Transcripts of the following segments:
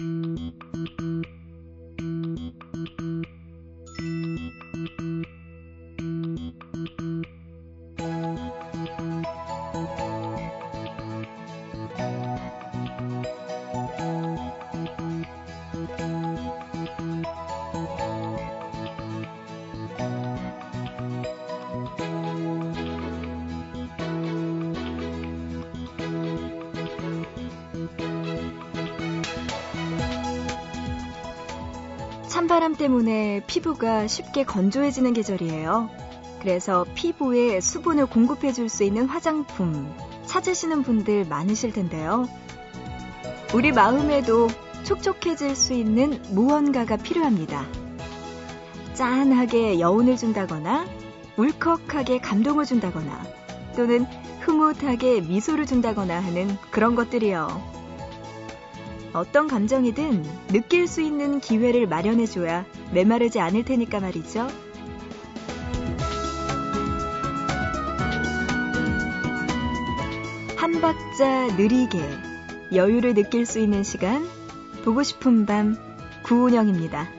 Mm-hmm. 바람 때문에 피부가 쉽게 건조해지는 계절이에요. 그래서 피부에 수분을 공급해 줄 수 있는 화장품 찾으시는 분들 많으실 텐데요. 우리 마음에도 촉촉해질 수 있는 무언가가 필요합니다. 짠하게 여운을 준다거나 울컥하게 감동을 준다거나 또는 흐뭇하게 미소를 준다거나 하는 그런 것들이요. 어떤 감정이든 느낄 수 있는 기회를 마련해줘야 메마르지 않을 테니까 말이죠. 한 박자 느리게 여유를 느낄 수 있는 시간, 보고 싶은 밤 구운영입니다.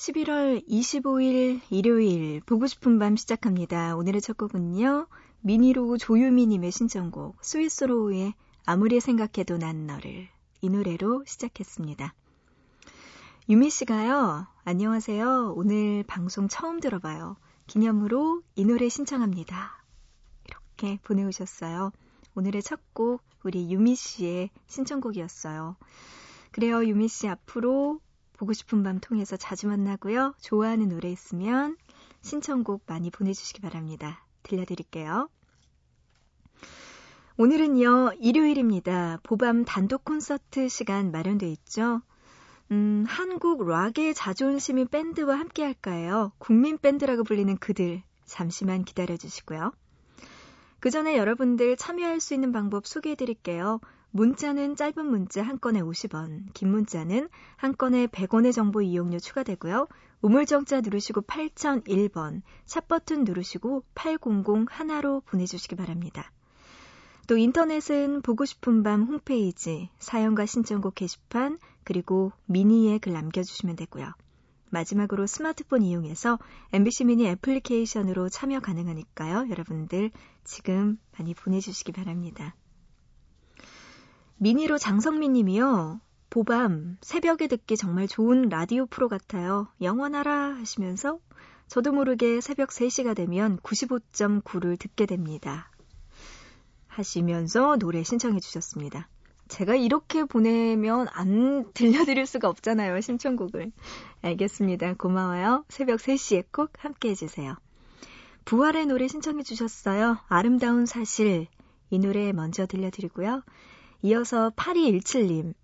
11월 25일 일요일 보고 싶은 밤 시작합니다. 오늘의 첫 곡은요. 미니로 조유미님의 신청곡 스위스로우의 아무리 생각해도 난 너를 이 노래로 시작했습니다. 유미 씨가요. 안녕하세요. 오늘 방송 처음 들어봐요. 기념으로 이 노래 신청합니다. 이렇게 보내오셨어요. 오늘의 첫 곡 우리 유미 씨의 신청곡이었어요. 그래요, 유미 씨 앞으로 보고 싶은 밤 통해서 자주 만나고요. 좋아하는 노래 있으면 신청곡 많이 보내주시기 바랍니다. 들려드릴게요. 오늘은요, 일요일입니다. 보밤 단독 콘서트 시간 마련돼 있죠. 음, 한국 락의 자존심인 밴드와 함께 할까요? 국민 밴드라고 불리는 그들. 잠시만 기다려 주시고요. 그 전에 여러분들 참여할 수 있는 방법 소개해 드릴게요. 문자는 짧은 문자 한 건에 50원, 긴 문자는 한 건에 100원의 정보 이용료 추가되고요. 우물정자 누르시고 8001번, 샵버튼 누르시고 800 하나로 보내주시기 바랍니다. 또 인터넷은 보고 싶은 밤 홈페이지, 사연과 신청곡 게시판, 그리고 미니에 글 남겨주시면 되고요. 마지막으로 스마트폰 이용해서 MBC 미니 애플리케이션으로 참여 가능하니까요. 여러분들 지금 많이 보내주시기 바랍니다. 미니로 장성민 님이요. 보밤, 새벽에 듣기 정말 좋은 라디오 프로 같아요. 영원하라 하시면서 저도 모르게 새벽 3시가 되면 95.9를 듣게 됩니다. 하시면서 노래 신청해 주셨습니다. 제가 이렇게 보내면 안 들려드릴 수가 없잖아요, 신청곡을. 알겠습니다. 고마워요. 새벽 3시에 꼭 함께 해주세요. 부활의 노래 신청해 주셨어요. 아름다운 사실. 이 노래 먼저 들려드리고요. 이어서 8217님.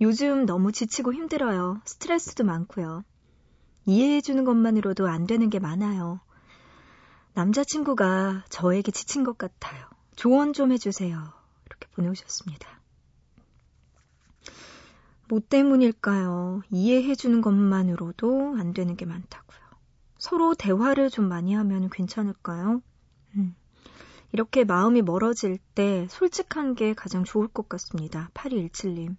요즘 너무 지치고 힘들어요. 스트레스도 많고요. 이해해주는 것만으로도 안 되는 게 많아요. 남자친구가 저에게 지친 것 같아요. 조언 좀 해주세요. 이렇게 보내오셨습니다. 뭐 때문일까요? 이해해주는 것만으로도 안 되는 게 많다고요. 서로 대화를 좀 많이 하면 괜찮을까요? 음. 이렇게 마음이 멀어질 때 솔직한 게 가장 좋을 것 같습니다. 8217님.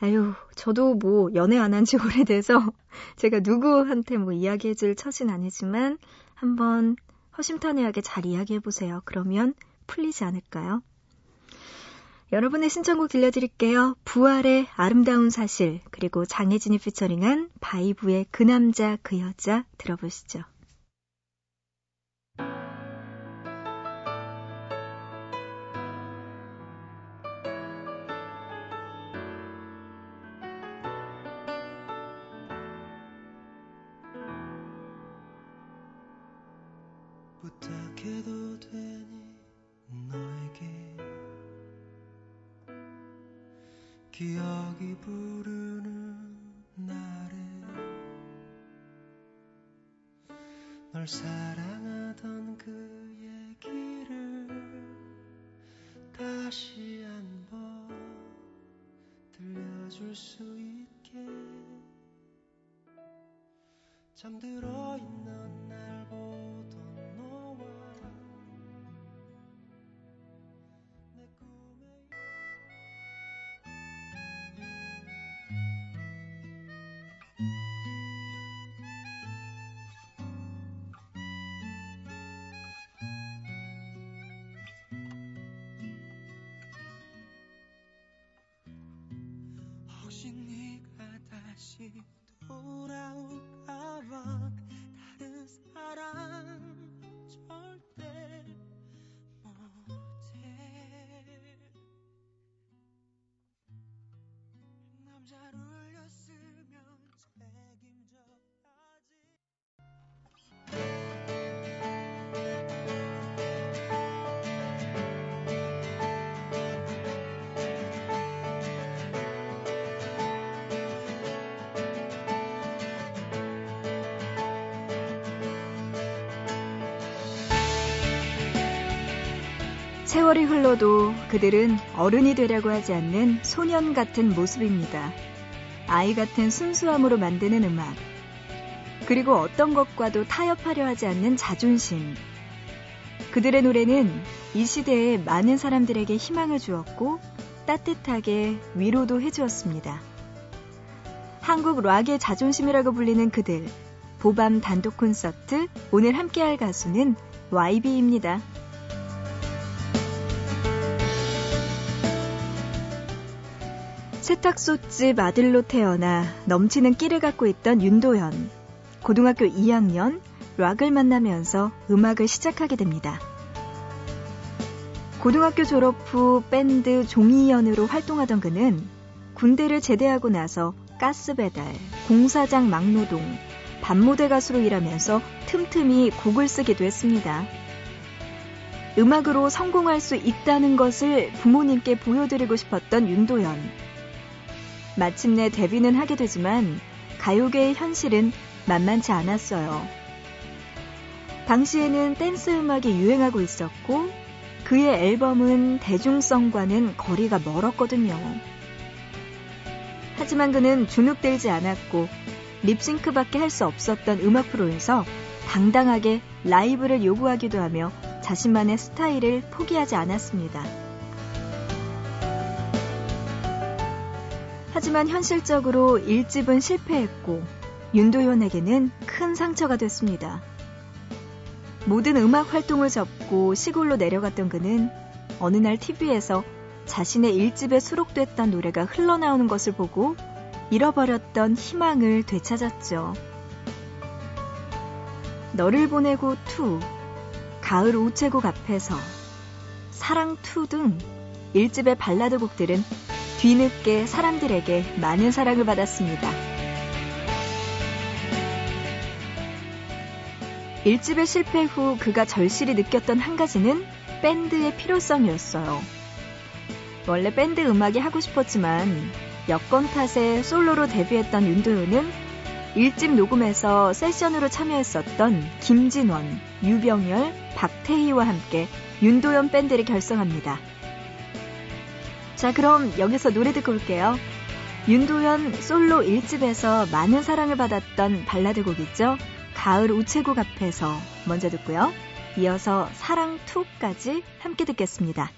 아유, 저도 뭐 연애 안 한 지 오래돼서 제가 누구한테 뭐 이야기해줄 처진 아니지만 한번 허심탄회하게 잘 이야기해보세요. 그러면 풀리지 않을까요? 여러분의 신청곡 들려드릴게요. 부활의 아름다운 사실, 그리고 장혜진이 피처링한 바이브의 그 남자, 그 여자 들어보시죠. 부탁해도 되니 너에게? 기억이 부르는 날에 널 사랑하던 그 얘기를 다시 한번 들려줄 수 있게. 잠들어 있는 날 다시 돌아올까봐 다른 사랑 절대 못해. 남자를 세월이 흘러도 그들은 어른이 되려고 하지 않는 소년 같은 모습입니다. 아이 같은 순수함으로 만드는 음악. 그리고 어떤 것과도 타협하려 하지 않는 자존심. 그들의 노래는 이 시대에 많은 사람들에게 희망을 주었고 따뜻하게 위로도 해주었습니다. 한국 락의 자존심이라고 불리는 그들. 보밤 단독 콘서트 오늘 함께할 가수는 YB입니다. 세탁소집 아들로 태어나 넘치는 끼를 갖고 있던 윤도현. 고등학교 2학년 락을 만나면서 음악을 시작하게 됩니다. 고등학교 졸업 후 밴드 종이연으로 활동하던 그는 군대를 제대하고 나서 가스 배달, 공사장 막노동, 밤모델 가수로 일하면서 틈틈이 곡을 쓰기도 했습니다. 음악으로 성공할 수 있다는 것을 부모님께 보여드리고 싶었던 윤도현. 마침내 데뷔는 하게 되지만 가요계의 현실은 만만치 않았어요. 당시에는 댄스 음악이 유행하고 있었고 그의 앨범은 대중성과는 거리가 멀었거든요. 하지만 그는 주눅들지 않았고 립싱크밖에 할 수 없었던 음악 프로에서 당당하게 라이브를 요구하기도 하며 자신만의 스타일을 포기하지 않았습니다. 하지만 현실적으로 1집은 실패했고 윤도현에게는 큰 상처가 됐습니다. 모든 음악 활동을 접고 시골로 내려갔던 그는 어느 날 TV에서 자신의 1집에 수록됐던 노래가 흘러나오는 것을 보고 잃어버렸던 희망을 되찾았죠. 너를 보내고 투, 가을 우체국 앞에서, 사랑 Two 등 1집의 발라드 곡들은 뒤늦게 사람들에게 많은 사랑을 받았습니다. 1집의 실패 후 그가 절실히 느꼈던 한 가지는 밴드의 필요성이었어요. 원래 밴드 음악이 하고 싶었지만 여건 탓에 솔로로 데뷔했던 윤도현은 1집 녹음에서 세션으로 참여했었던 김진원, 유병열, 박태희와 함께 윤도현 밴드를 결성합니다. 자, 그럼 여기서 노래 듣고 올게요. 윤도현 솔로 1집에서 많은 사랑을 받았던 발라드 곡이죠. 가을 우체국 앞에서 먼저 듣고요. 이어서 사랑 2까지 함께 듣겠습니다.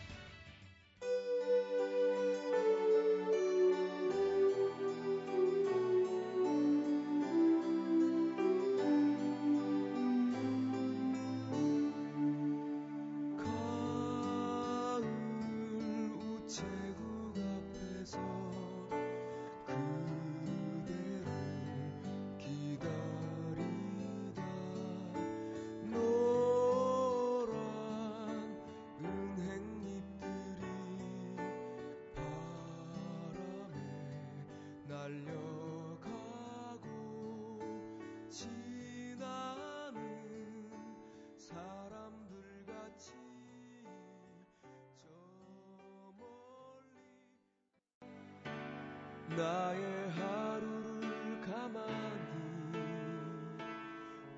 나의 하루를 가만히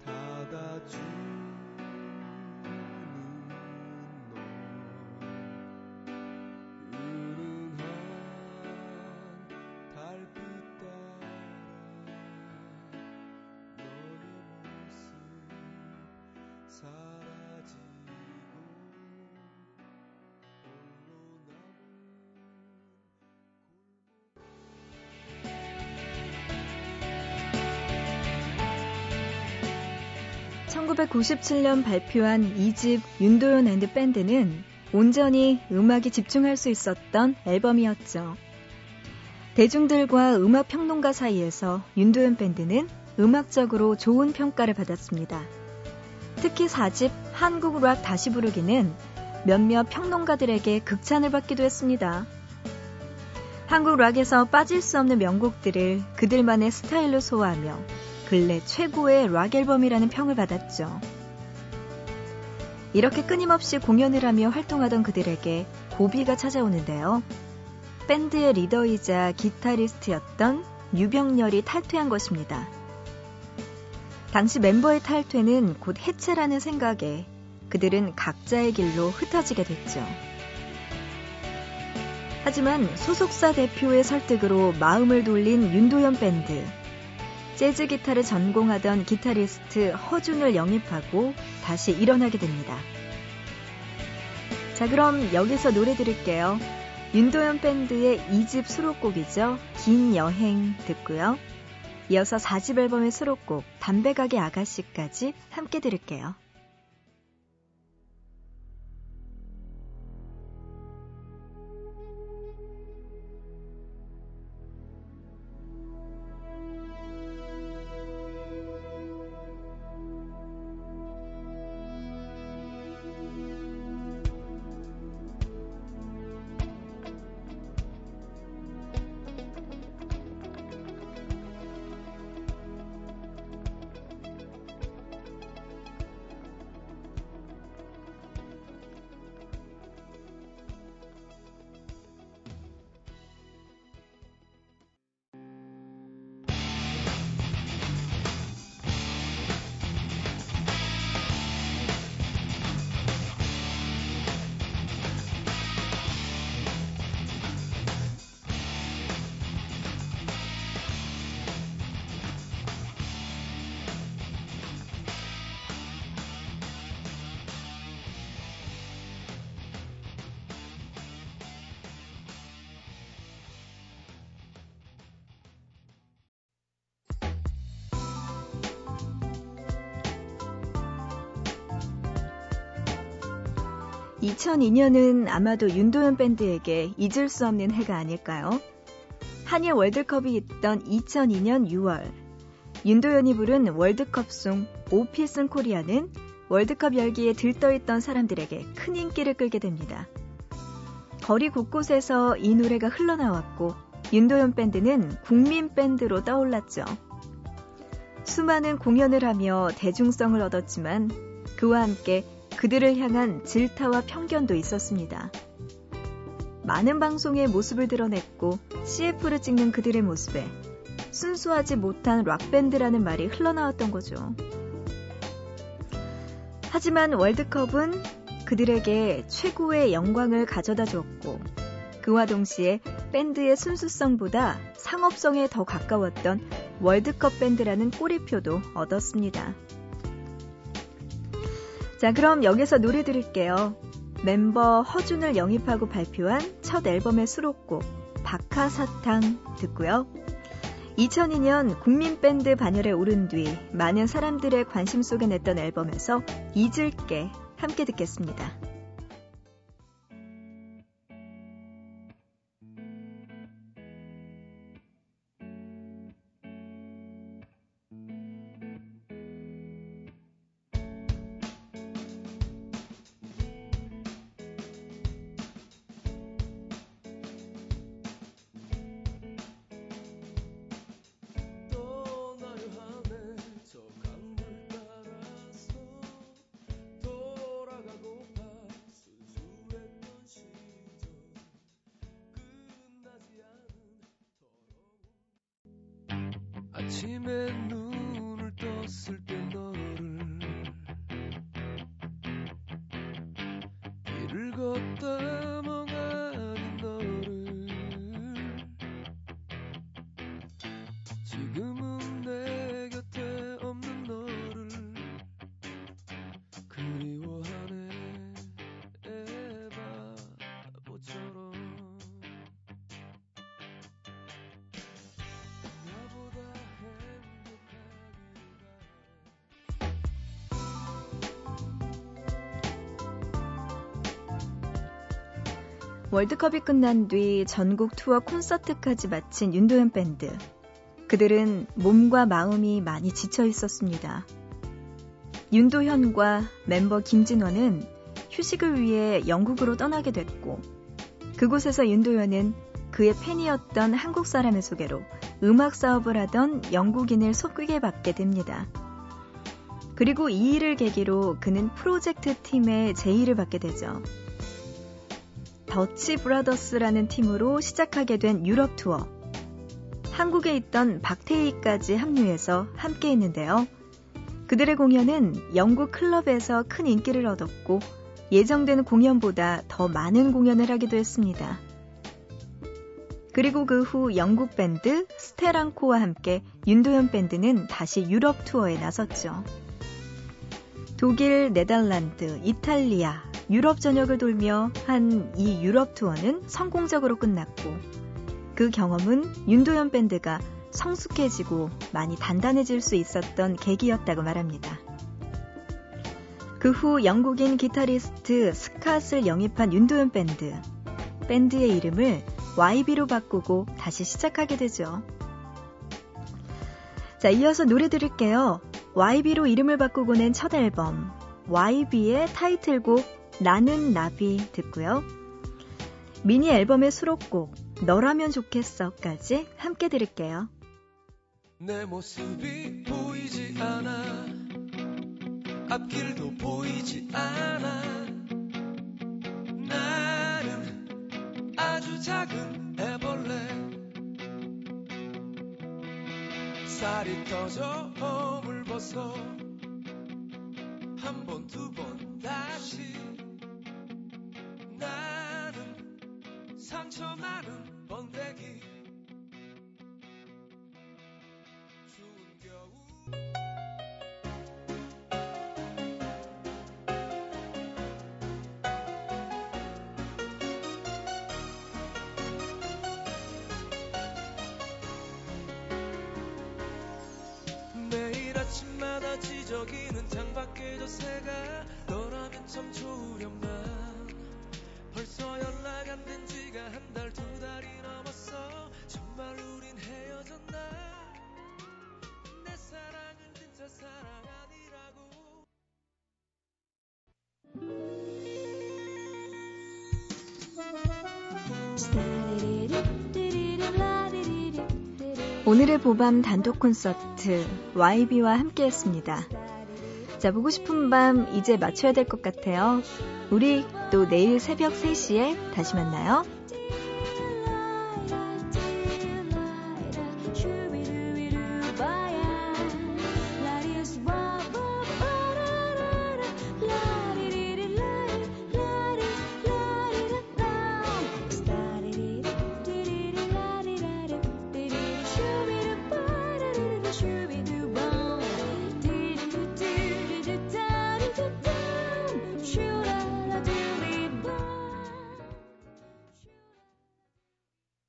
닫아주 1997년 발표한 2집 윤도현 and 밴드는 온전히 음악에 집중할 수 있었던 앨범이었죠. 대중들과 음악 평론가 사이에서 윤도현 밴드는 음악적으로 좋은 평가를 받았습니다. 특히 4집 한국 락 다시 부르기는 몇몇 평론가들에게 극찬을 받기도 했습니다. 한국 락에서 빠질 수 없는 명곡들을 그들만의 스타일로 소화하며 근래 최고의 락 앨범이라는 평을 받았죠. 이렇게 끊임없이 공연을 하며 활동하던 그들에게 고비가 찾아오는데요. 밴드의 리더이자 기타리스트였던 유병렬이 탈퇴한 것입니다. 당시 멤버의 탈퇴는 곧 해체라는 생각에 그들은 각자의 길로 흩어지게 됐죠. 하지만 소속사 대표의 설득으로 마음을 돌린 윤도현 밴드. 재즈 기타를 전공하던 기타리스트 허준을 영입하고 다시 일어나게 됩니다. 자, 그럼 여기서 노래 들을게요. 윤도현 밴드의 2집 수록곡이죠. 긴 여행 듣고요. 이어서 4집 앨범의 수록곡 담배가게 아가씨까지 함께 들을게요. (2002년은) 아마도 윤도현 밴드에게 잊을 수 없는 해가 아닐까요? 한일 월드컵이 있던 2002년 6월 윤도현이 부른 월드컵송 오피슨 코리아는 월드컵 열기에 들떠있던 사람들에게 큰 인기를 끌게 됩니다. 거리 곳곳에서 이 노래가 흘러나왔고 윤도현 밴드는 국민 밴드로 떠올랐죠. 수많은 공연을 하며 대중성을 얻었지만 그와 함께 그들을 향한 질타와 편견도 있었습니다. 많은 방송에 모습을 드러냈고 CF를 찍는 그들의 모습에 순수하지 못한 락밴드라는 말이 흘러나왔던 거죠. 하지만 월드컵은 그들에게 최고의 영광을 가져다 줬고 그와 동시에 밴드의 순수성보다 상업성에 더 가까웠던 월드컵 밴드라는 꼬리표도 얻었습니다. 자, 그럼 여기서 노래 들을게요. 멤버 허준을 영입하고 발표한 첫 앨범의 수록곡 박하사탕 듣고요. 2002년 국민밴드 반열에 오른 뒤 많은 사람들의 관심 속에 냈던 앨범에서 잊을게 함께 듣겠습니다. 아침 월드컵이 끝난 뒤 전국 투어 콘서트까지 마친 윤도현 밴드. 그들은 몸과 마음이 많이 지쳐 있었습니다. 윤도현과 멤버 김진원은 휴식을 위해 영국으로 떠나게 됐고, 그곳에서 윤도현은 그의 팬이었던 한국 사람의 소개로 음악 사업을 하던 영국인을 속이게 받게 됩니다. 그리고 이 일을 계기로 그는 프로젝트 팀의 제의를 받게 되죠. 더치 브라더스라는 팀으로 시작하게 된 유럽 투어. 한국에 있던 박태희까지 합류해서 함께 했는데요. 그들의 공연은 영국 클럽에서 큰 인기를 얻었고 예정된 공연보다 더 많은 공연을 하기도 했습니다. 그리고 그 후 영국 밴드 스테랑코와 함께 윤도현 밴드는 다시 유럽 투어에 나섰죠. 독일, 네덜란드, 이탈리아, 유럽 전역을 돌며 한 이 유럽 투어는 성공적으로 끝났고 그 경험은 윤도현 밴드가 성숙해지고 많이 단단해질 수 있었던 계기였다고 말합니다. 그 후 영국인 기타리스트 스캇을 영입한 윤도현 밴드. 밴드의 이름을 YB로 바꾸고 다시 시작하게 되죠. 자, 이어서 노래 들을게요. YB로 이름을 바꾸고 낸 첫 앨범 YB의 타이틀곡 나는 나비 듣고요. 미니 앨범의 수록곡 너라면 좋겠어까지 함께 들을게요. 내 모습이 보이지 않아 앞길도 보이지 않아 나는 아주 작은 애벌레 살이 터져 허물 벗어 한 번 두번 상처 많은 번데기 오늘의 보밤 단독 콘서트 YB와 함께 했습니다. 자, 보고 싶은 밤 이제 맞춰야 될 것 같아요. 우리 또 내일 새벽 3시에 다시 만나요.